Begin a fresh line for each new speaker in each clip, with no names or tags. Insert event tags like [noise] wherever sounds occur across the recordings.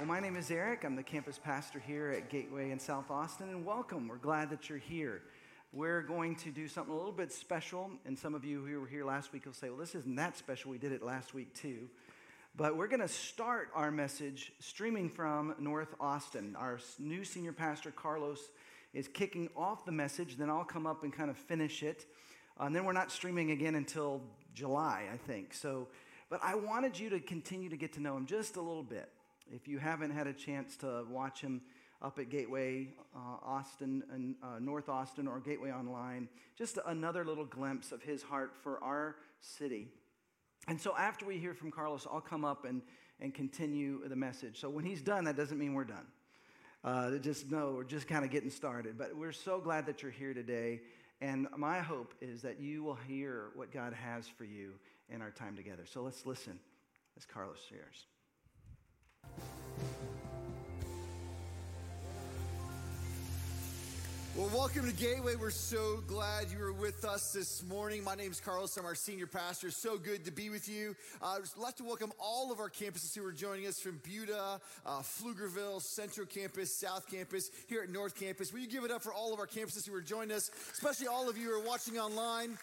Well, my name is Eric. I'm the campus pastor here at Gateway in South Austin, and welcome. We're glad that you're here. We're going to do something a little bit special, and some of you who were here last week will say, Well, this isn't that special. We did it last week too. But we're going to start our message streaming from North Austin. Our new senior pastor, Carlos, is kicking off the message. Then I'll come up and kind of finish it. Uh, and then we're not streaming again until July, I think. So, but I wanted you to continue to get to know him just a little bit. If you haven't had a chance to watch him up at Gateway uh, Austin and uh, North Austin or Gateway Online, just another little glimpse of his heart for our city. And so after we hear from Carlos, I'll come up and, and continue the message. So when he's done, that doesn't mean we're done. Uh, just know we're just kind of getting started. But we're so glad that you're here today. And my hope is that you will hear what God has for you in our time together. So let's listen as Carlos shares.
Well, welcome to Gateway. We're so glad you are with us this morning. My name is Carlos. I'm our senior pastor. So good to be with you. Uh, I'd like to welcome all of our campuses who are joining us from Buda, uh, Pflugerville, Central Campus, South Campus, here at North Campus. Will you give it up for all of our campuses who are joining us, especially all of you who are watching online?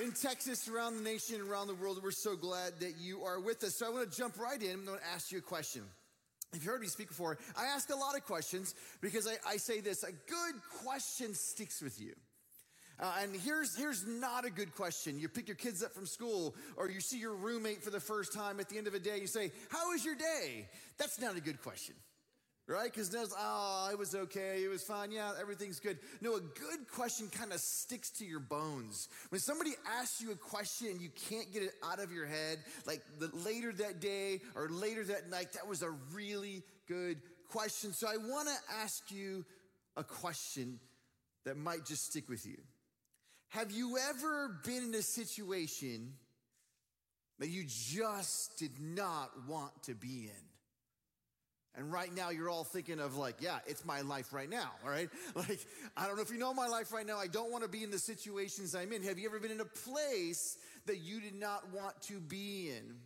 In Texas, around the nation, around the world. We're so glad that you are with us. So I want to jump right in. I'm going to ask you a question. If you heard me speak before, I ask a lot of questions because I, I say this a good question sticks with you. Uh, and here's, here's not a good question. You pick your kids up from school, or you see your roommate for the first time at the end of a day. You say, How was your day? That's not a good question right? Because knows, oh, it was okay, it was fine, yeah, everything's good. No, a good question kind of sticks to your bones. When somebody asks you a question and you can't get it out of your head, like the, later that day or later that night, that was a really good question. So I want to ask you a question that might just stick with you. Have you ever been in a situation that you just did not want to be in? And right now, you're all thinking of, like, yeah, it's my life right now, all right? [laughs] Like, I don't know if you know my life right now. I don't want to be in the situations I'm in. Have you ever been in a place that you did not want to be in?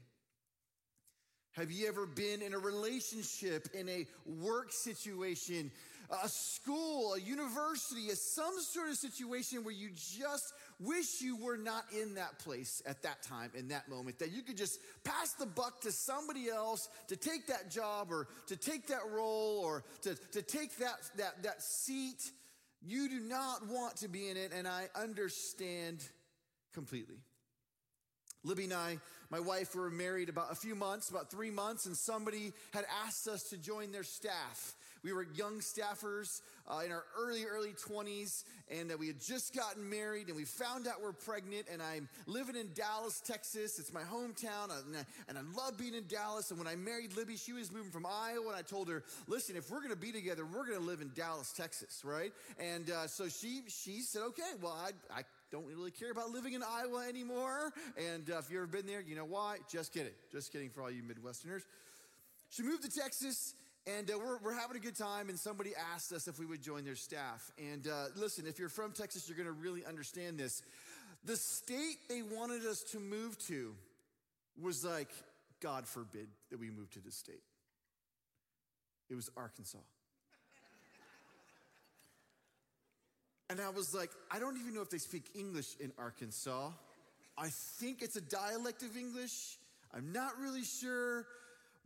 Have you ever been in a relationship, in a work situation, a school, a university, a some sort of situation where you just wish you were not in that place at that time, in that moment, that you could just pass the buck to somebody else to take that job or to take that role or to, to take that, that, that seat. You do not want to be in it, and I understand completely. Libby and I, my wife, were married about a few months, about three months, and somebody had asked us to join their staff. We were young staffers uh, in our early, early 20s, and uh, we had just gotten married, and we found out we're pregnant. And I'm living in Dallas, Texas. It's my hometown, uh, and I, and I love being in Dallas. And when I married Libby, she was moving from Iowa, and I told her, "Listen, if we're going to be together, we're going to live in Dallas, Texas, right?" And uh, so she she said, "Okay, well, I, I don't really care about living in Iowa anymore. And uh, if you've ever been there, you know why. Just kidding. Just kidding for all you Midwesterners. She moved to Texas and uh, we're, we're having a good time, and somebody asked us if we would join their staff. And uh, listen, if you're from Texas, you're going to really understand this. The state they wanted us to move to was like, God forbid that we move to this state. It was Arkansas. and I was like, I don't even know if they speak English in Arkansas. I think it's a dialect of English. I'm not really sure.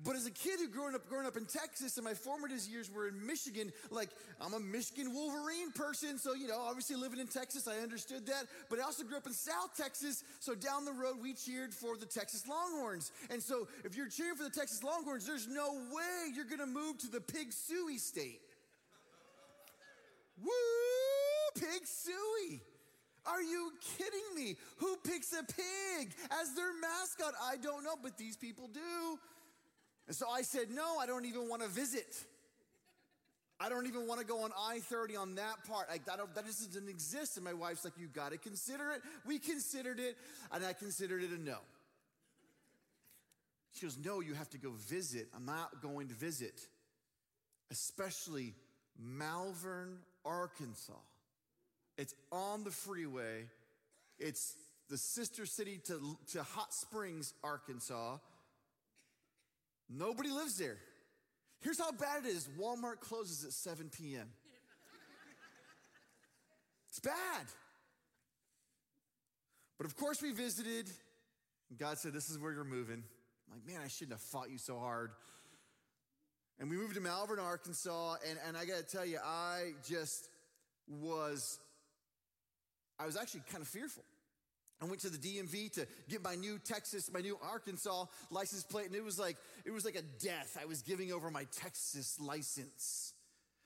But as a kid who grew up growing up in Texas and my formative years were in Michigan, like I'm a Michigan Wolverine person, so you know, obviously living in Texas, I understood that. But I also grew up in South Texas, so down the road we cheered for the Texas Longhorns. And so if you're cheering for the Texas Longhorns, there's no way you're gonna move to the Pig Sooie state. Woo! Pig Sooie! Are you kidding me? Who picks a pig as their mascot? I don't know, but these people do. And so I said, No, I don't even want to visit. I don't even want to go on I 30 on that part. Like, that, that doesn't exist. And my wife's like, You got to consider it. We considered it, and I considered it a no. She goes, No, you have to go visit. I'm not going to visit, especially Malvern, Arkansas. It's on the freeway, it's the sister city to, to Hot Springs, Arkansas. Nobody lives there. Here's how bad it is Walmart closes at 7 p.m. It's bad. But of course, we visited, God said, This is where you're moving. I'm like, man, I shouldn't have fought you so hard. And we moved to Malvern, Arkansas, and, and I gotta tell you, I just was, I was actually kind of fearful. I went to the DMV to get my new Texas, my new Arkansas license plate, and it was like it was like a death. I was giving over my Texas license.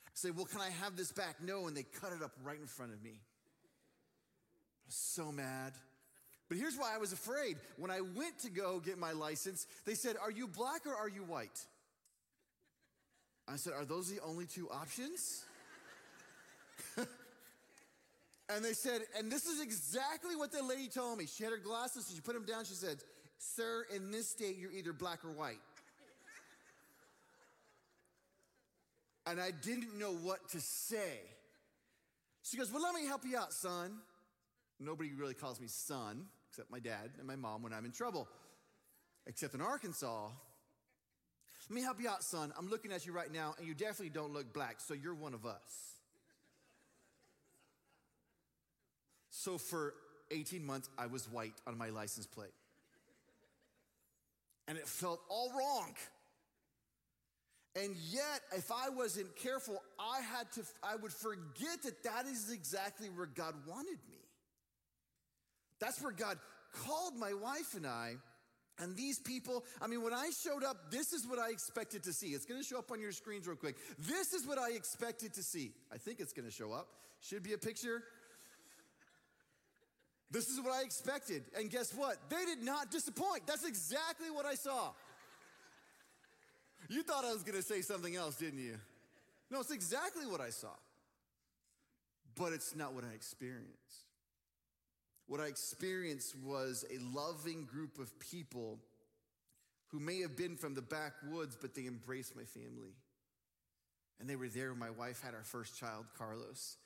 I said, "Well, can I have this back?" No, and they cut it up right in front of me. I was so mad. But here's why I was afraid. When I went to go get my license, they said, "Are you black or are you white?" I said, "Are those the only two options?" [laughs] And they said, and this is exactly what the lady told me. She had her glasses, she put them down. She said, Sir, in this state, you're either black or white. and I didn't know what to say. She goes, Well, let me help you out, son. Nobody really calls me son, except my dad and my mom when I'm in trouble, except in Arkansas. Let me help you out, son. I'm looking at you right now, and you definitely don't look black, so you're one of us. So for 18 months, I was white on my license plate. And it felt all wrong. And yet, if I wasn't careful, I had to, I would forget that that is exactly where God wanted me. That's where God called my wife and I. And these people, I mean, when I showed up, this is what I expected to see. It's going to show up on your screens real quick. This is what I expected to see. I think it's going to show up. Should be a picture. This is what I expected. And guess what? They did not disappoint. That's exactly what I saw. You thought I was going to say something else, didn't you? No, it's exactly what I saw. But it's not what I experienced. What I experienced was a loving group of people who may have been from the backwoods, but they embraced my family. And they were there when my wife had our first child, Carlos.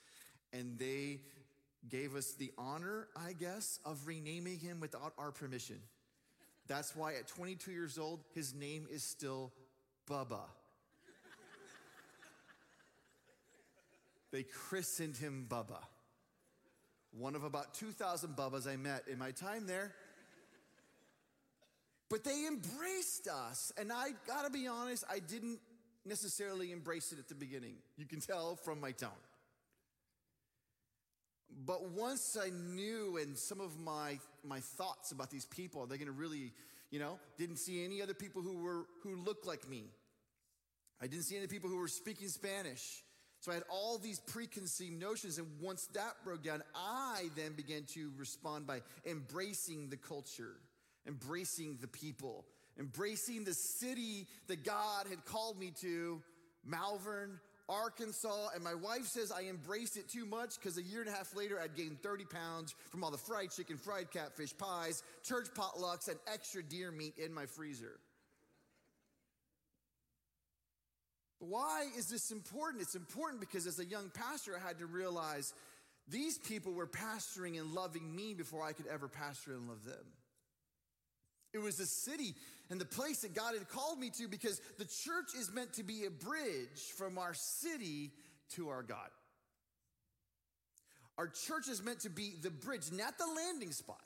And they gave us the honor, I guess, of renaming him without our permission. That's why at 22 years old, his name is still Bubba. they christened him Bubba. One of about 2,000 Bubbas I met in my time there. But they embraced us. And I gotta be honest, I didn't necessarily embrace it at the beginning. You can tell from my tone. But once I knew and some of my, my thoughts about these people—they're they going to really, you know, didn't see any other people who were, who looked like me. I didn't see any people who were speaking Spanish. So I had all these preconceived notions. And once that broke down, I then began to respond by embracing the culture, embracing the people, embracing the city that God had called me to, Malvern, Arkansas, and my wife says I embraced it too much because a year and a half later I'd gained 30 pounds from all the fried chicken, fried catfish, pies, church potlucks, and extra deer meat in my freezer. Why is this important? It's important because as a young pastor, I had to realize these people were pastoring and loving me before I could ever pastor and love them. It was a city and the place that God had called me to because the church is meant to be a bridge from our city to our God. Our church is meant to be the bridge, not the landing spot.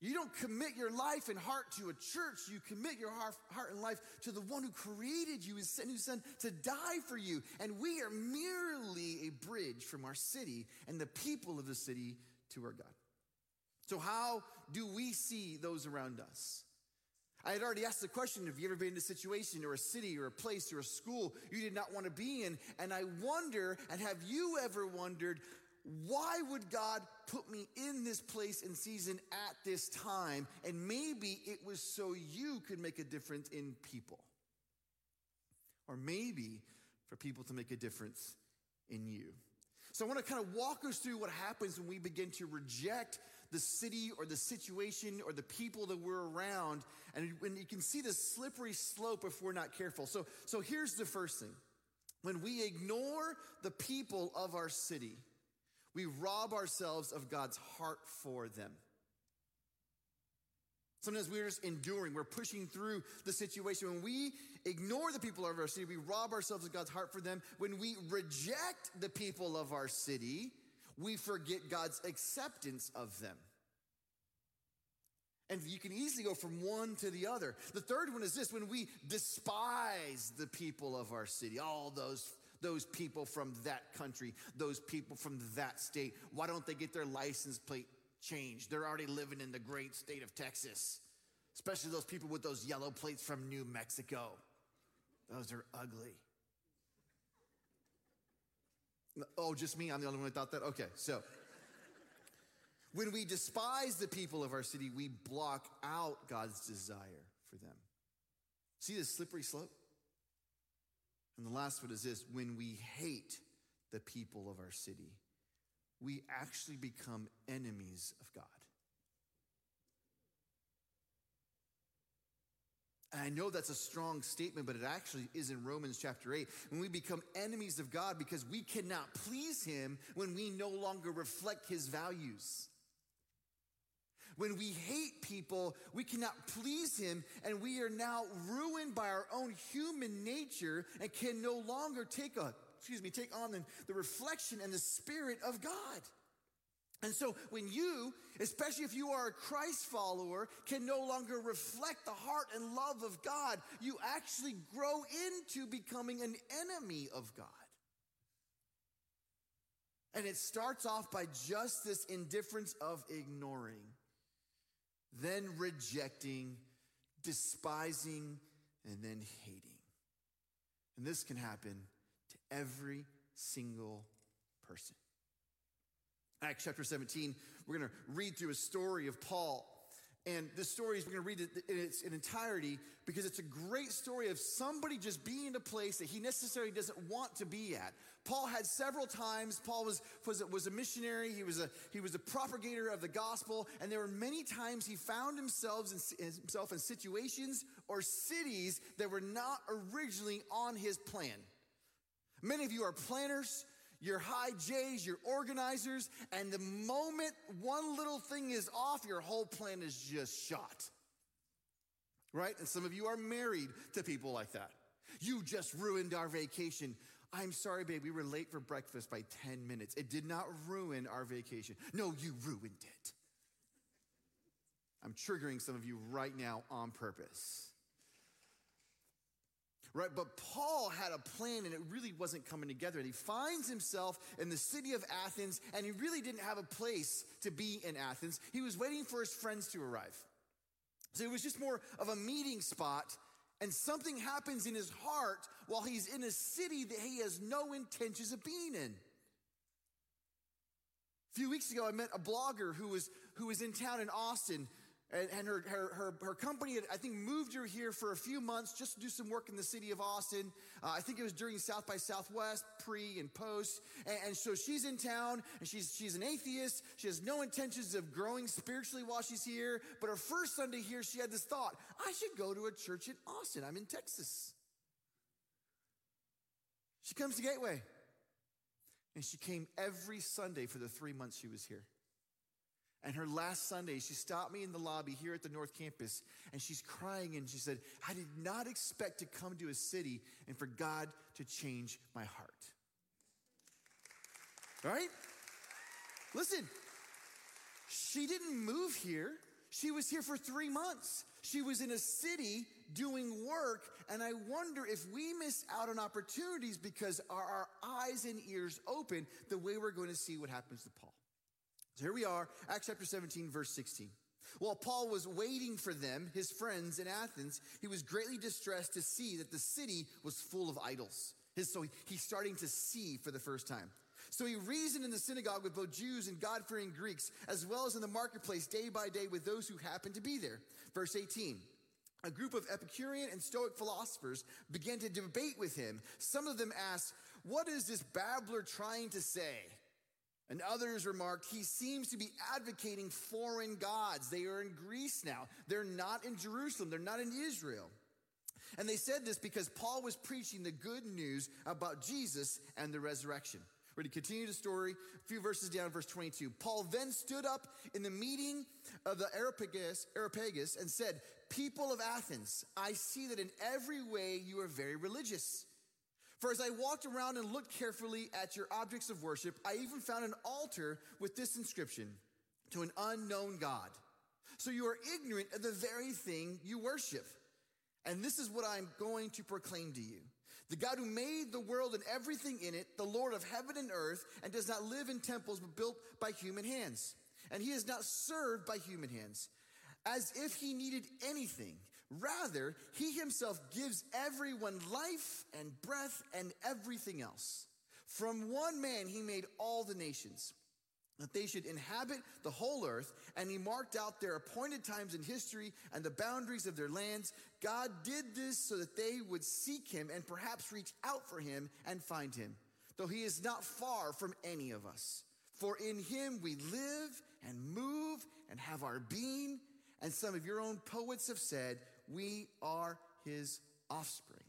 You don't commit your life and heart to a church. You commit your heart and life to the one who created you sent his son to die for you. And we are merely a bridge from our city and the people of the city to our God. So, how do we see those around us? I had already asked the question have you ever been in a situation or a city or a place or a school you did not want to be in? And I wonder, and have you ever wondered, why would God put me in this place and season at this time? And maybe it was so you could make a difference in people. Or maybe for people to make a difference in you. So I want to kind of walk us through what happens when we begin to reject the city or the situation or the people that we're around. And when you can see the slippery slope if we're not careful. So, so here's the first thing. When we ignore the people of our city, we rob ourselves of God's heart for them. Sometimes we're just enduring, we're pushing through the situation. When we ignore the people of our city, we rob ourselves of God's heart for them. When we reject the people of our city, we forget God's acceptance of them. And you can easily go from one to the other. The third one is this when we despise the people of our city, all those, those people from that country, those people from that state, why don't they get their license plate changed? They're already living in the great state of Texas, especially those people with those yellow plates from New Mexico. Those are ugly. Oh, just me? I'm the only one who thought that? Okay, so. When we despise the people of our city, we block out God's desire for them. See this slippery slope? And the last one is this when we hate the people of our city, we actually become enemies of God. And I know that's a strong statement, but it actually is in Romans chapter 8. When we become enemies of God because we cannot please Him when we no longer reflect His values. When we hate people, we cannot please him, and we are now ruined by our own human nature and can no longer take a excuse me, take on the, the reflection and the spirit of God. And so when you, especially if you are a Christ follower, can no longer reflect the heart and love of God, you actually grow into becoming an enemy of God. And it starts off by just this indifference of ignoring then rejecting, despising, and then hating. And this can happen to every single person. Acts chapter 17, we're going to read through a story of Paul and this story is, we're going to read it in its entirety because it's a great story of somebody just being in a place that he necessarily doesn't want to be at. Paul had several times, Paul was, was, was a missionary, he was a, he was a propagator of the gospel, and there were many times he found himself in, himself in situations or cities that were not originally on his plan. Many of you are planners, your high J's, your organizers, and the moment one little thing is off, your whole plan is just shot. Right? And some of you are married to people like that. You just ruined our vacation. I'm sorry, babe, we were late for breakfast by 10 minutes. It did not ruin our vacation. No, you ruined it. I'm triggering some of you right now on purpose right? But Paul had a plan and it really wasn't coming together. And he finds himself in the city of Athens and he really didn't have a place to be in Athens. He was waiting for his friends to arrive. So it was just more of a meeting spot. And something happens in his heart while he's in a city that he has no intentions of being in. A few weeks ago, I met a blogger who was, who was in town in Austin and, and her, her, her, her, company, had, I think, moved her here for a few months just to do some work in the city of Austin. Uh, I think it was during South by Southwest, pre and post. And, and, so she's in town and she's, she's an atheist. She has no intentions of growing spiritually while she's here. But her first Sunday here, she had this thought I should go to a church in Austin. I'm in Texas. She comes to Gateway. And she came every Sunday for the three months she was here. And her last Sunday, she stopped me in the lobby here at the North Campus and she's crying and she said, I did not expect to come to a city and for God to change my heart. Right? Listen, she didn't move here. She was here for three months. She was in a city doing work. And I wonder if we miss out on opportunities because are our eyes and ears open the way we're going to see what happens to Paul. So here we are, Acts chapter 17, verse 16. While Paul was waiting for them, his friends in Athens, he was greatly distressed to see that the city was full of idols. So he's starting to see for the first time. So he reasoned in the synagogue with both Jews and God fearing Greeks, as well as in the marketplace day by day with those who happened to be there. Verse 18. A group of Epicurean and Stoic philosophers began to debate with him. Some of them asked, What is this babbler trying to say? And others remarked, he seems to be advocating foreign gods. They are in Greece now. They're not in Jerusalem. They're not in Israel. And they said this because Paul was preaching the good news about Jesus and the resurrection. We're going to continue the story, a few verses down, verse 22. Paul then stood up in the meeting of the Areopagus, Areopagus and said, People of Athens, I see that in every way you are very religious. For as I walked around and looked carefully at your objects of worship, I even found an altar with this inscription to an unknown God. So you are ignorant of the very thing you worship. And this is what I'm going to proclaim to you. The God who made the world and everything in it, the Lord of heaven and earth, and does not live in temples built by human hands. And he is not served by human hands, as if he needed anything. Rather, he himself gives everyone life and breath and everything else. From one man, he made all the nations that they should inhabit the whole earth, and he marked out their appointed times in history and the boundaries of their lands. God did this so that they would seek him and perhaps reach out for him and find him, though he is not far from any of us. For in him we live and move and have our being. And some of your own poets have said, We are his offspring.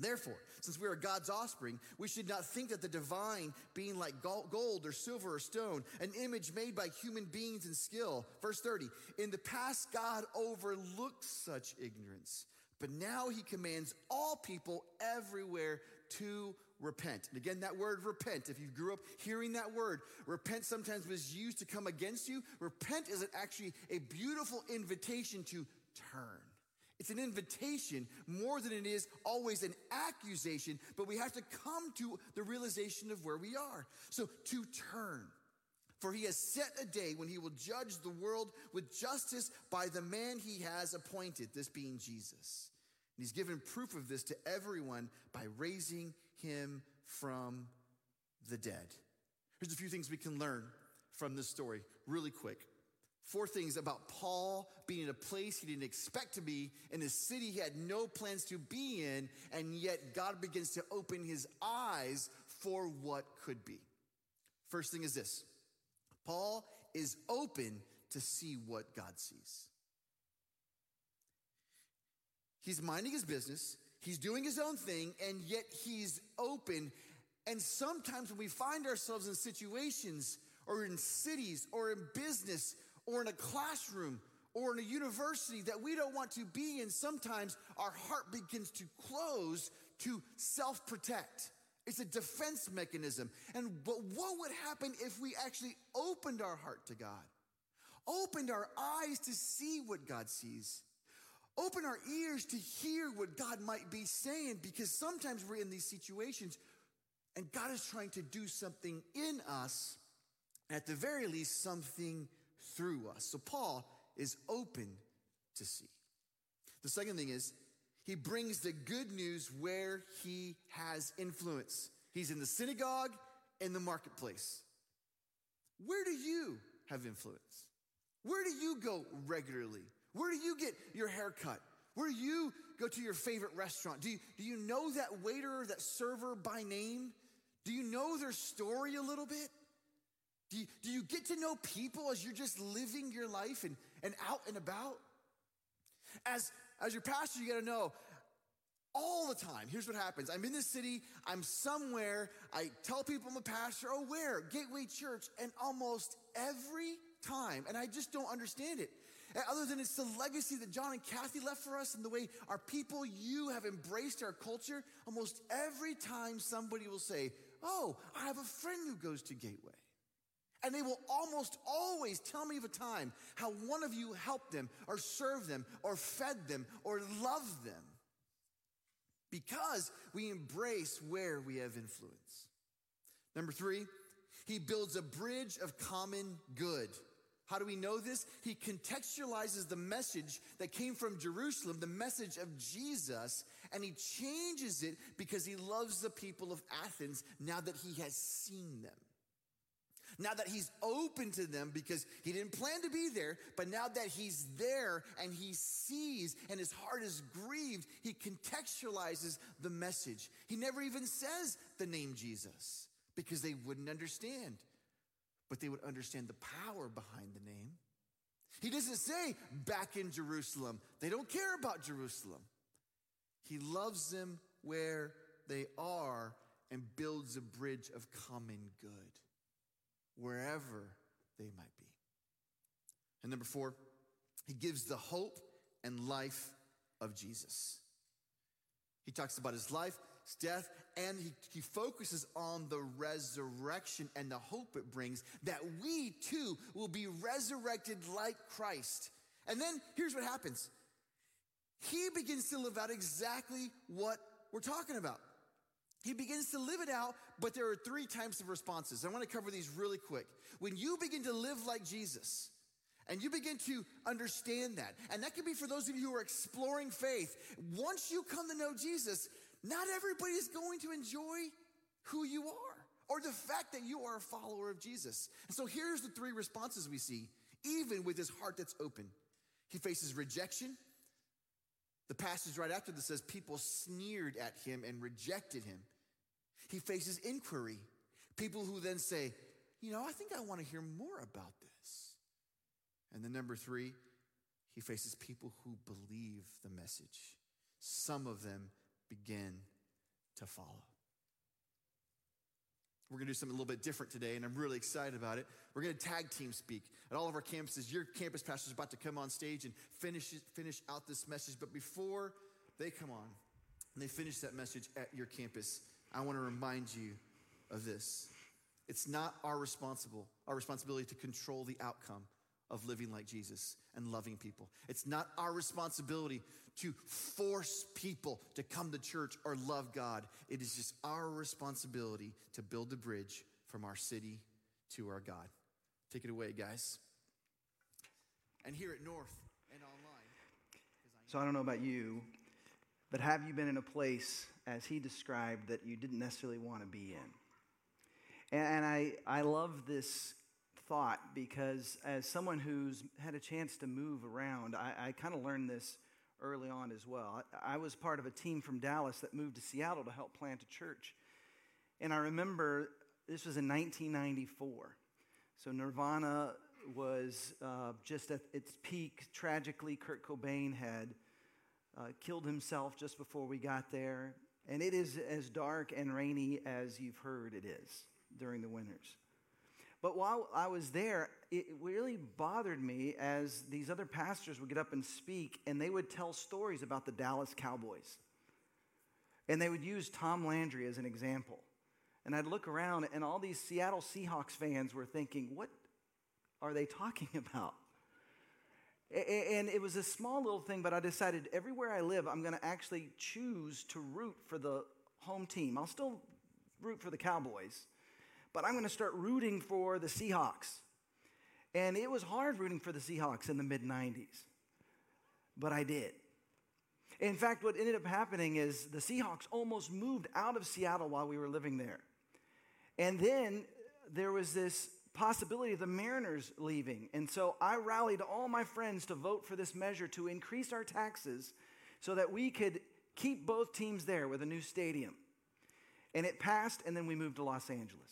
Therefore, since we are God's offspring, we should not think that the divine, being like gold or silver or stone, an image made by human beings and skill. Verse 30 In the past, God overlooked such ignorance, but now he commands all people everywhere to repent. And again, that word repent, if you grew up hearing that word, repent sometimes was used to come against you. Repent is actually a beautiful invitation to turn. It's an invitation more than it is always an accusation, but we have to come to the realization of where we are. So to turn. For he has set a day when he will judge the world with justice by the man he has appointed, this being Jesus. And he's given proof of this to everyone by raising him from the dead. Here's a few things we can learn from this story really quick. Four things about Paul being in a place he didn't expect to be, in a city he had no plans to be in, and yet God begins to open his eyes for what could be. First thing is this Paul is open to see what God sees. He's minding his business, he's doing his own thing, and yet he's open. And sometimes when we find ourselves in situations or in cities or in business or in a classroom or in a university that we don't want to be in, sometimes our heart begins to close to self protect. It's a defense mechanism. And but what would happen if we actually opened our heart to God? Opened our eyes to see what God sees. Open our ears to hear what God might be saying because sometimes we're in these situations and God is trying to do something in us, at the very least, something through us. So Paul is open to see. The second thing is, he brings the good news where he has influence. He's in the synagogue, in the marketplace. Where do you have influence? Where do you go regularly? Where do you get your hair cut? Where do you go to your favorite restaurant? Do you, do you know that waiter, that server by name? Do you know their story a little bit? Do you, do you get to know people as you're just living your life and, and out and about? As, as your pastor, you got to know all the time. Here's what happens I'm in the city, I'm somewhere, I tell people I'm a pastor, oh, where? Gateway Church. And almost every time, and I just don't understand it. Other than it's the legacy that John and Kathy left for us and the way our people, you have embraced our culture, almost every time somebody will say, Oh, I have a friend who goes to Gateway. And they will almost always tell me of a time how one of you helped them or served them or fed them or loved them because we embrace where we have influence. Number three, he builds a bridge of common good. How do we know this? He contextualizes the message that came from Jerusalem, the message of Jesus, and he changes it because he loves the people of Athens now that he has seen them. Now that he's open to them because he didn't plan to be there, but now that he's there and he sees and his heart is grieved, he contextualizes the message. He never even says the name Jesus because they wouldn't understand, but they would understand the power behind the name. He doesn't say back in Jerusalem. They don't care about Jerusalem. He loves them where they are and builds a bridge of common good wherever they might be. And number four, he gives the hope and life of Jesus. He talks about his life, his death, and he, he focuses on the resurrection and the hope it brings that we too will be resurrected like Christ. And then here's what happens he begins to live out exactly what we're talking about. He begins to live it out, but there are three types of responses. I want to cover these really quick. When you begin to live like Jesus, and you begin to understand that, and that can be for those of you who are exploring faith. Once you come to know Jesus, not everybody is going to enjoy who you are or the fact that you are a follower of Jesus. And so here's the three responses we see, even with his heart that's open. He faces rejection. The passage right after this says people sneered at him and rejected him. He faces inquiry. People who then say, you know, I think I want to hear more about this. And then number three, he faces people who believe the message. Some of them begin to follow. We're going to do something a little bit different today, and I'm really excited about it. We're going to tag team speak at all of our campuses. Your campus pastor is about to come on stage and finish, finish out this message. But before they come on and they finish that message at your campus, I want to remind you of this. It's not our responsible, our responsibility to control the outcome of living like Jesus and loving people. It's not our responsibility to force people to come to church or love God. It is just our responsibility to build a bridge from our city to our God. Take it away, guys. And here at North and online.
So I don't know about you, but have you been in a place, as he described, that you didn't necessarily want to be in? And I, I love this thought because as someone who's had a chance to move around, I, I kind of learned this early on as well. I, I, was part of a team from Dallas that moved to Seattle to help plant a church. And I remember this was in 1994. So Nirvana was uh, just at its peak. Tragically, Kurt Cobain had uh, killed himself just before we got there. And it is as dark and rainy as you've heard it is during the winters. But while I was there, it really bothered me as these other pastors would get up and speak, and they would tell stories about the Dallas Cowboys. And they would use Tom Landry as an example. And I'd look around, and all these Seattle Seahawks fans were thinking, what are they talking [laughs] about? And it was a small little thing, but I decided everywhere I live, I'm going to actually choose to root for the home team. I'll still root for the Cowboys, but I'm going to start rooting for the Seahawks. And it was hard rooting for the Seahawks in the mid 90s, but I did. In fact, what ended up happening is the Seahawks almost moved out of Seattle while we were living there. And then there was this possibility of the Mariners leaving. And so I rallied all my friends to vote for this measure to increase our taxes so that we could keep both teams there with a new stadium. And it passed, and then we moved to Los Angeles.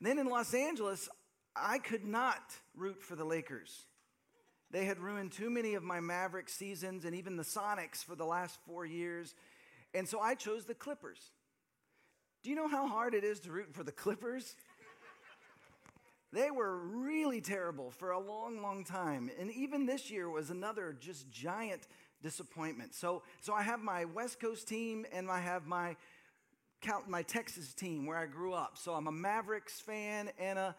Then in Los Angeles, I could not root for the Lakers. They had ruined too many of my Maverick seasons and even the Sonics for the last four years. And so I chose the Clippers. Do you know how hard it is to root for the Clippers? they were really terrible for a long, long time. And even this year was another just giant disappointment. So, so I have my West Coast team and I have my count my Texas team where I grew up. So I'm a Mavericks fan and a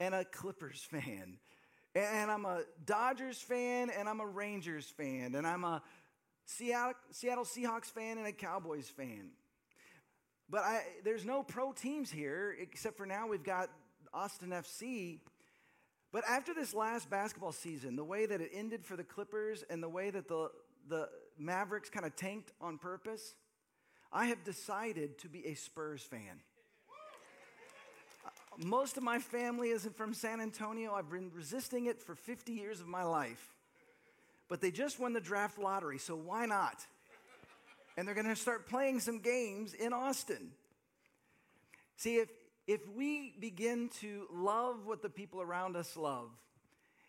and a Clippers [laughs] fan. And I'm a Dodgers fan and I'm a Rangers fan and I'm a Seattle, Seattle Seahawks fan and a Cowboys fan. But I, there's no pro teams here except for now we've got Austin FC. But after this last basketball season, the way that it ended for the Clippers and the way that the, the Mavericks kind of tanked on purpose, I have decided to be a Spurs fan. Uh, most of my family isn't from San Antonio. I've been resisting it for 50 years of my life. But they just won the draft lottery, so why not? And they're going to start playing some games in Austin. See, if, if we begin to love what the people around us love,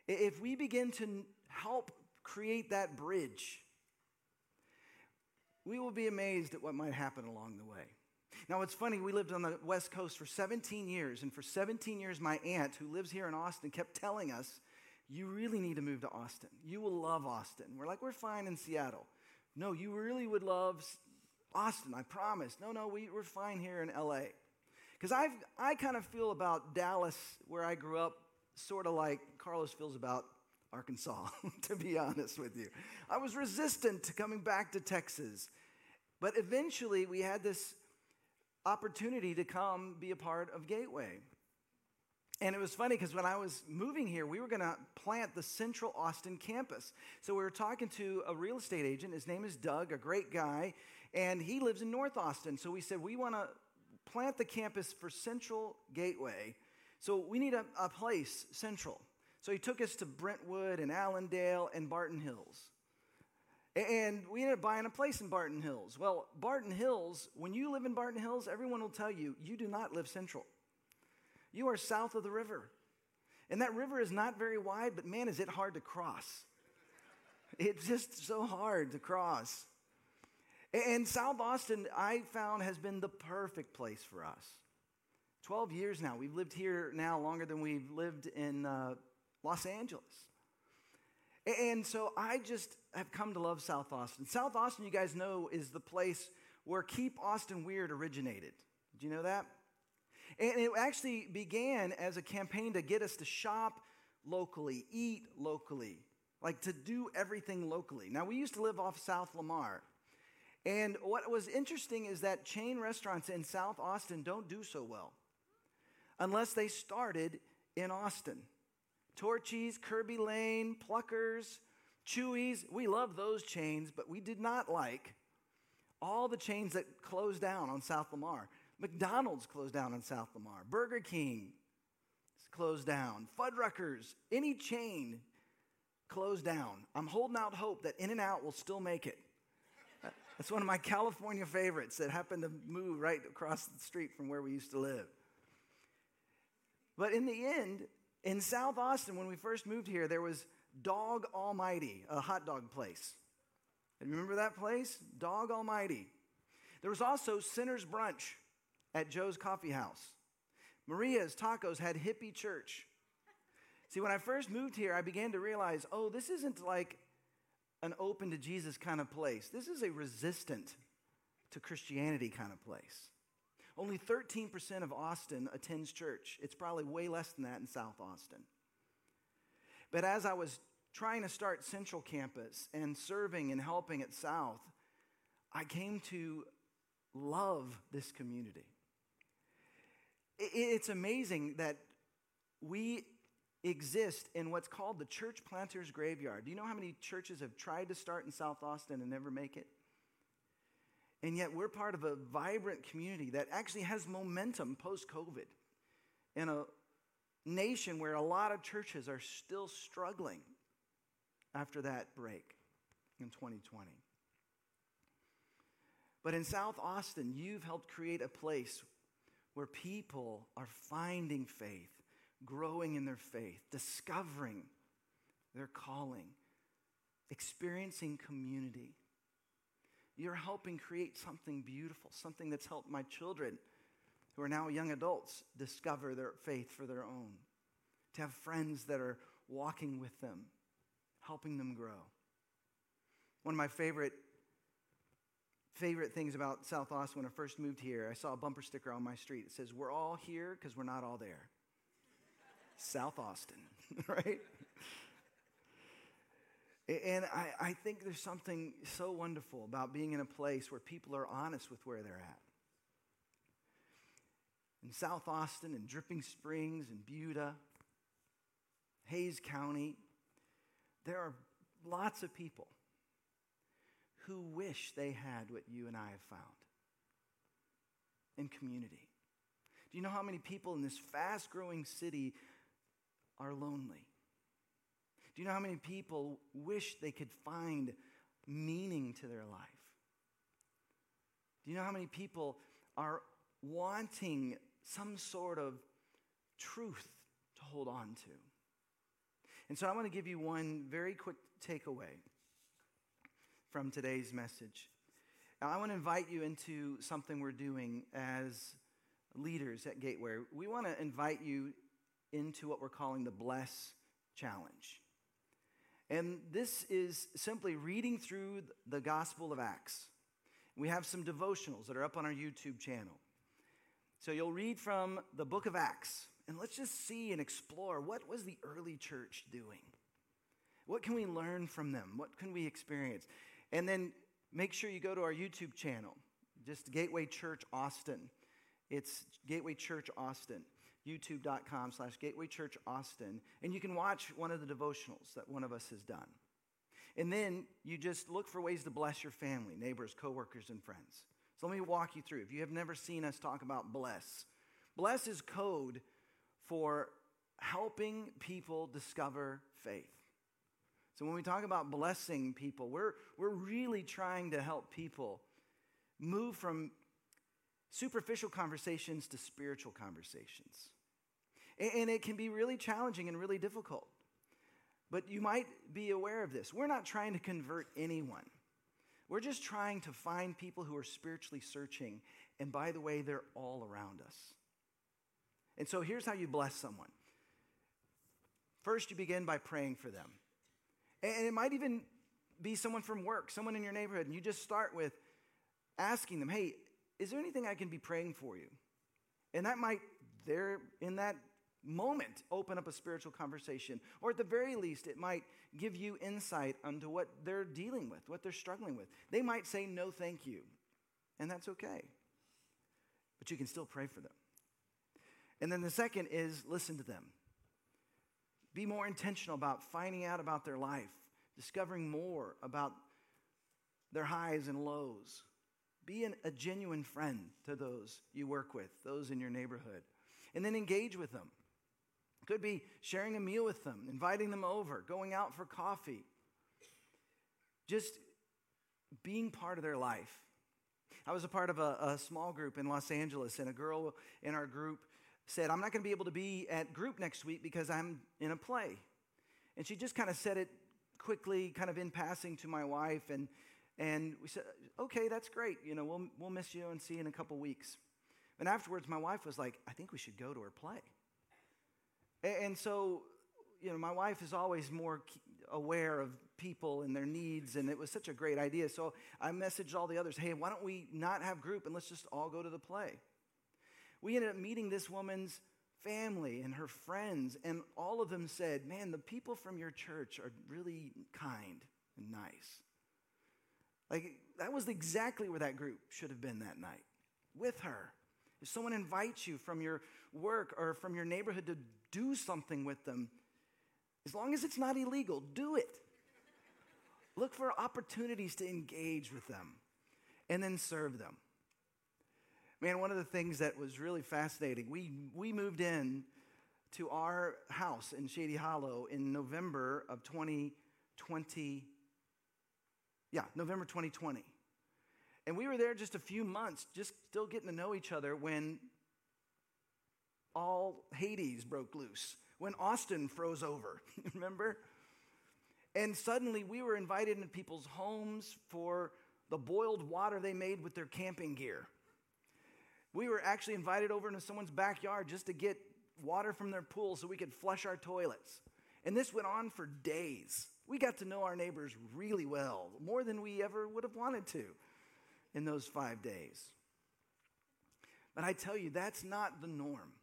if we begin to help create that bridge, we will be amazed at what might happen along the way. Now, it's funny, we lived on the West Coast for 17 years, and for 17 years, my aunt, who lives here in Austin, kept telling us, You really need to move to Austin. You will love Austin. We're like, We're fine in Seattle. No, you really would love Austin, I promise. No, no, we, we're fine here in LA. Because I I kind of feel about Dallas, where I grew up, sort of like Carlos feels about Arkansas, [laughs] to be honest with you. I was resistant to coming back to Texas. But eventually, we had this opportunity to come be a part of Gateway. And it was funny because when I was moving here, we were going to plant the Central Austin campus. So we were talking to a real estate agent. His name is Doug, a great guy, and he lives in North Austin. So we said, we want to plant the campus for Central Gateway. So we need a, a place, Central. So he took us to Brentwood and Allandale and Barton Hills. And we ended up buying a place in Barton Hills. Well, Barton Hills, when you live in Barton Hills, everyone will tell you, you do not live central. You are south of the river. And that river is not very wide, but man, is it hard to cross. It's just so hard to cross. And South Austin, I found, has been the perfect place for us. 12 years now. We've lived here now longer than we've lived in uh, Los Angeles. And so I just have come to love South Austin. South Austin, you guys know, is the place where Keep Austin Weird originated. Do you know that? And it actually began as a campaign to get us to shop locally, eat locally, like to do everything locally. Now, we used to live off South Lamar. And what was interesting is that chain restaurants in South Austin don't do so well unless they started in Austin. Torchy's, Kerbey Lane, Pluckers, Chuy's. We love those chains, but we did not like all the chains that closed down on South Lamar. McDonald's closed down on South Lamar. Burger King closed down. Fuddruckers, any chain closed down. I'm holding out hope that In N Out will still make it. That's one of my California favorites that happened to move right across the street from where we used to live. But in the end, in South Austin, when we first moved here, there was Dog Almighty, a hot dog place. Remember that place? Dog Almighty. There was also Sinner's Brunch at Jo's Coffee House. Maria's Tacos had Hippie Church. See, when I first moved here, I began to realize oh, this isn't like an open to Jesus kind of place. This is a resistant to Christianity kind of place. Only 13% of Austin attends church. It's probably way less than that in South Austin. But as I was trying to start Central Campus and serving and helping at South, I came to love this community. It's amazing that we exist in what's called the church planter's graveyard. Do you know how many churches have tried to start in South Austin and never make it? And yet we're part of a vibrant community that actually has momentum post COVID in a nation where a lot of churches are still struggling after that break in 2020. But in South Austin, you've helped create a place where people are finding faith, growing in their faith, discovering their calling, experiencing community. You're helping create something beautiful, something that's helped my children, who are now young adults, discover their faith for their own, to have friends that are walking with them, helping them grow. One of my favorite favorite things about South Austin when I first moved here, I saw a bumper sticker on my street. that says, We're all here because we're not all there. [laughs] South Austin, [laughs] right? And I, I think there's something so wonderful about being in a place where people are honest with where they're at. In South Austin and Dripping Springs and Buda, Hays County, there are lots of people who wish they had what you and I have found in community. Do you know how many people in this fast growing city are lonely? Do you know how many people wish they could find meaning to their life? Do you know how many people are wanting some sort of truth to hold on to? And so I want to give you one very quick takeaway from today's message. Now, I want to invite you into something we're doing as leaders at Gateway. We want to invite you into what we're calling the Bless Challenge. And this is simply reading through the Gospel of Acts. We have some devotionals that are up on our YouTube channel. So you'll read from the book of Acts, and let's just see and explore what was the early church doing? What can we learn from them? What can we experience? And then make sure you go to our YouTube channel, just Gateway Church Austin. It's Gateway Church Austin, youtube.com slash Gateway Church Austin. And you can watch one of the devotionals that one of us has done. And then you just look for ways to bless your family, neighbors, coworkers, and friends. So let me walk you through. If you have never seen us talk about bless, bless is code for helping people discover faith. So when we talk about blessing people, we're, we're really trying to help people move from superficial conversations to spiritual conversations. And, it can be really challenging and really difficult. But you might be aware of this. We're not trying to convert anyone. We're just trying to find people who are spiritually searching. And by the way, they're all around us. And so here's how you bless someone. First, you begin by praying for them. And it might even be someone from work, someone in your neighborhood, and you just start with asking them, hey, is there anything I can be praying for you? And that might, there in that moment, open up a spiritual conversation. Or at the very least, it might give you insight onto what they're dealing with, what they're struggling with. They might say, no, thank you. And that's okay. But you can still pray for them. And then the second is listen to them. Be more intentional about finding out about their life, discovering more about their highs and lows. Be an, a genuine friend to those you work with, those in your neighborhood. And then engage with them. Could be sharing a meal with them, inviting them over, going out for coffee. Just being part of their life. I was a part of a, a small group in Los Angeles, and a girl in our group said, I'm not going to be able to be at group next week because I'm in a play. And she just kind of said it quickly, kind of in passing to my wife. And, and we said, okay, that's great. You know, we'll, we'll miss you and see you in a couple weeks. And afterwards, my wife was like, I think we should go to her play. And, so, you know, my wife is always more aware of people and their needs, and it was such a great idea. So I messaged all the others, hey, why don't we not have group and let's just all go to the play? we ended up meeting this woman's family and her friends, and all of them said, Man, the people from your church are really kind and nice. Like, that was exactly where that group should have been that night with her. If someone invites you from your work or from your neighborhood to do something with them, as long as it's not illegal, do it. Look for opportunities to engage with them and then serve them. Man, one of the things that was really fascinating, we, we moved in to our house in Shady Hollow in November of 2020. Yeah, November 2020. And we were there just a few months, just still getting to know each other when all Hades broke loose, when Austin froze over. [laughs] Remember? And suddenly we were invited into people's homes for the boiled water they made with their camping gear. We were actually invited over into someone's backyard just to get water from their pool so we could flush our toilets. And this went on for days. We got to know our neighbors really well, more than we ever would have wanted to in those five days. But I tell you, that's not the norm.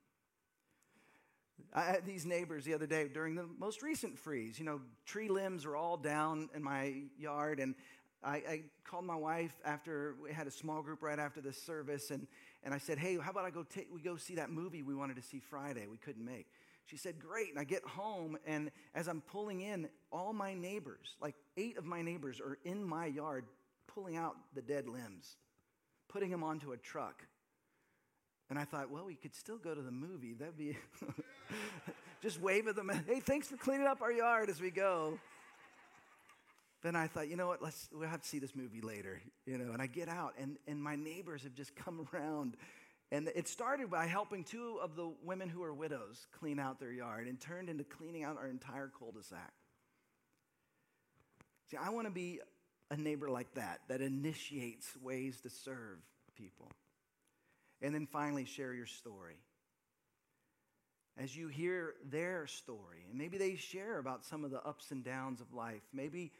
I had these neighbors the other day during the most recent freeze. You know, tree limbs are all down in my yard, and I, I, called my wife after we had a small group right after the service, and, and I said, "Hey, how about I go take we go see that movie we wanted to see Friday? We couldn't make." She said, "Great." And I get home, and as I'm pulling in, all my neighbors, like eight of my neighbors, are in my yard pulling out the dead limbs, putting them onto a truck. And I thought, well, we could still go to the movie. That'd be [laughs] just wave at them. Hey, thanks for cleaning up our yard as we go then I thought, you know what, let's, we'll have to see this movie later, you know. And I get out, and, and my neighbors have just come [laughs] around. And it started by helping two of the women who are widows clean out their yard and turned into cleaning out our entire cul de sac. See, I want to be a neighbor like that, that initiates ways to serve people. And then finally, share your story. As you hear their story, and maybe they share about some of the ups and downs of life, maybe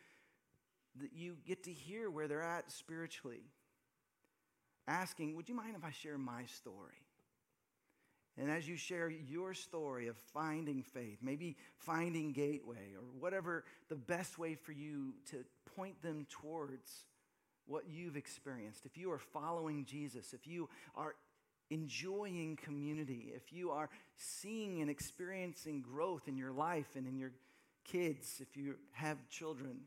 you get to hear where they're at spiritually. Asking, Would you mind if I share my story? And as you share your story of finding faith, maybe finding Gateway, or whatever the best way for you to point them towards what you've experienced, if you are following Jesus, if you are enjoying community, if you are seeing and experiencing growth in your life and in your kids, if you have children,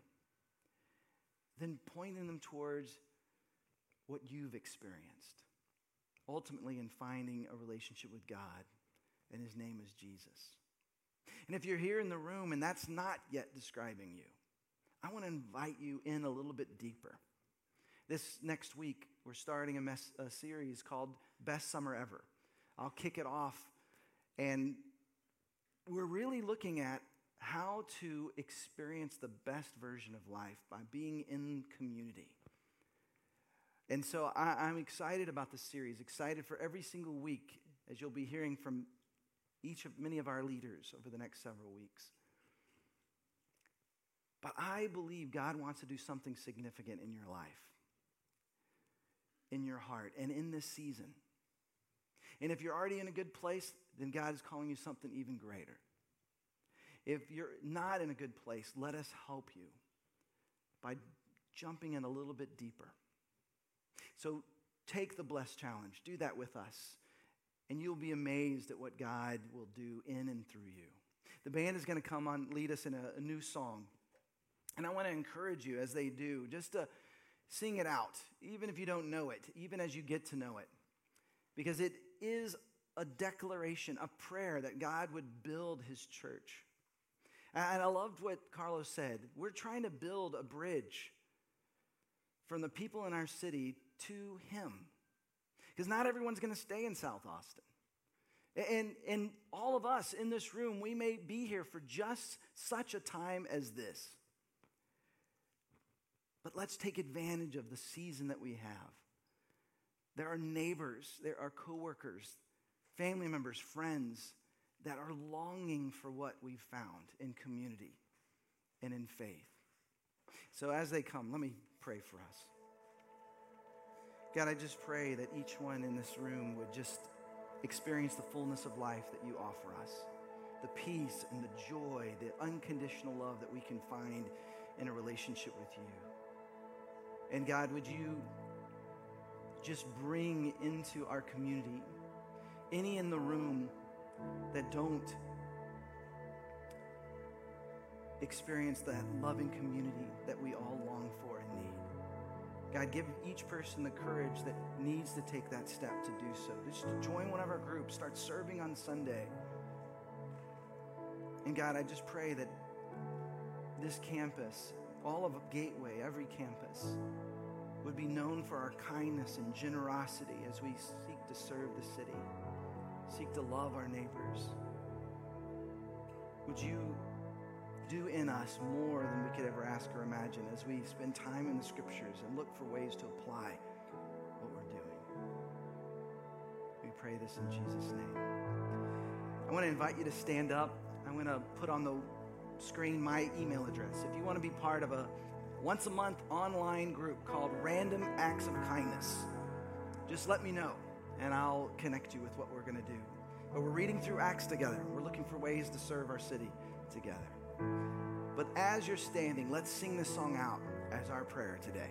then pointing them towards what you've experienced ultimately in finding a relationship with God, and his name is Jesus. And if you're here in the room and that's not yet describing you, I want to invite you in a little bit deeper. This next week, we're starting a, a series called Best Summer Ever. I'll kick it off, and we're really looking at how to experience the best version of life by being in community. And so I, am excited about this series, excited for every single week as you'll be hearing from each of many of our leaders over the next several weeks. But I believe God wants to do something significant in your life, in your heart, and in this season. And if you're already in a good place, then God is calling you something even greater. If you're not in a good place, let us help you by jumping in a little bit deeper. So take the blessed challenge, do that with us, and you'll be amazed at what God will do in and through you. The band is going to come on, lead us in a, a new song. And I want to encourage you as they do, just to sing it out, even if you don't know it, even as you get to know it. Because it is a declaration, a prayer that God would build his church. And I loved what Carlos said. We're trying to build a bridge from the people in our city to Him. Because not everyone's going to stay in South Austin. And, and all of us in this room, we may be here for just such a time as this. But let's take advantage of the season that we have. There are neighbors, there are coworkers, family members, friends that are longing for what we've found in community and in faith. So as they come, let me pray for us. God, I just pray that each one in this room would just experience the fullness of life that you offer us the peace and the joy, the unconditional love that we can find in a relationship with you. And God, would you just bring into our community any in the room that don't experience that loving community that we all long for and need. God, give each person the courage that needs to take that step to do so. Just join one of our groups, start serving on Sunday. And God, I just pray that this campus, all of Gateway, every campus, would be known for our kindness and generosity as we seek to serve the city seek to love our neighbors. Would you do in us more than we could ever ask or imagine as we spend time in the scriptures and look for ways to apply what we're doing? We pray this in Jesus' name. I want to invite you to stand up. I'm going to put on the screen my email address. If you want to be part of a once a month online group called Random Acts of Kindness, just let me know and I'll connect you with what we're going to do. But we're reading through Acts together. We're looking for ways to serve our city together. But as you're standing, let's sing this song out as our prayer today.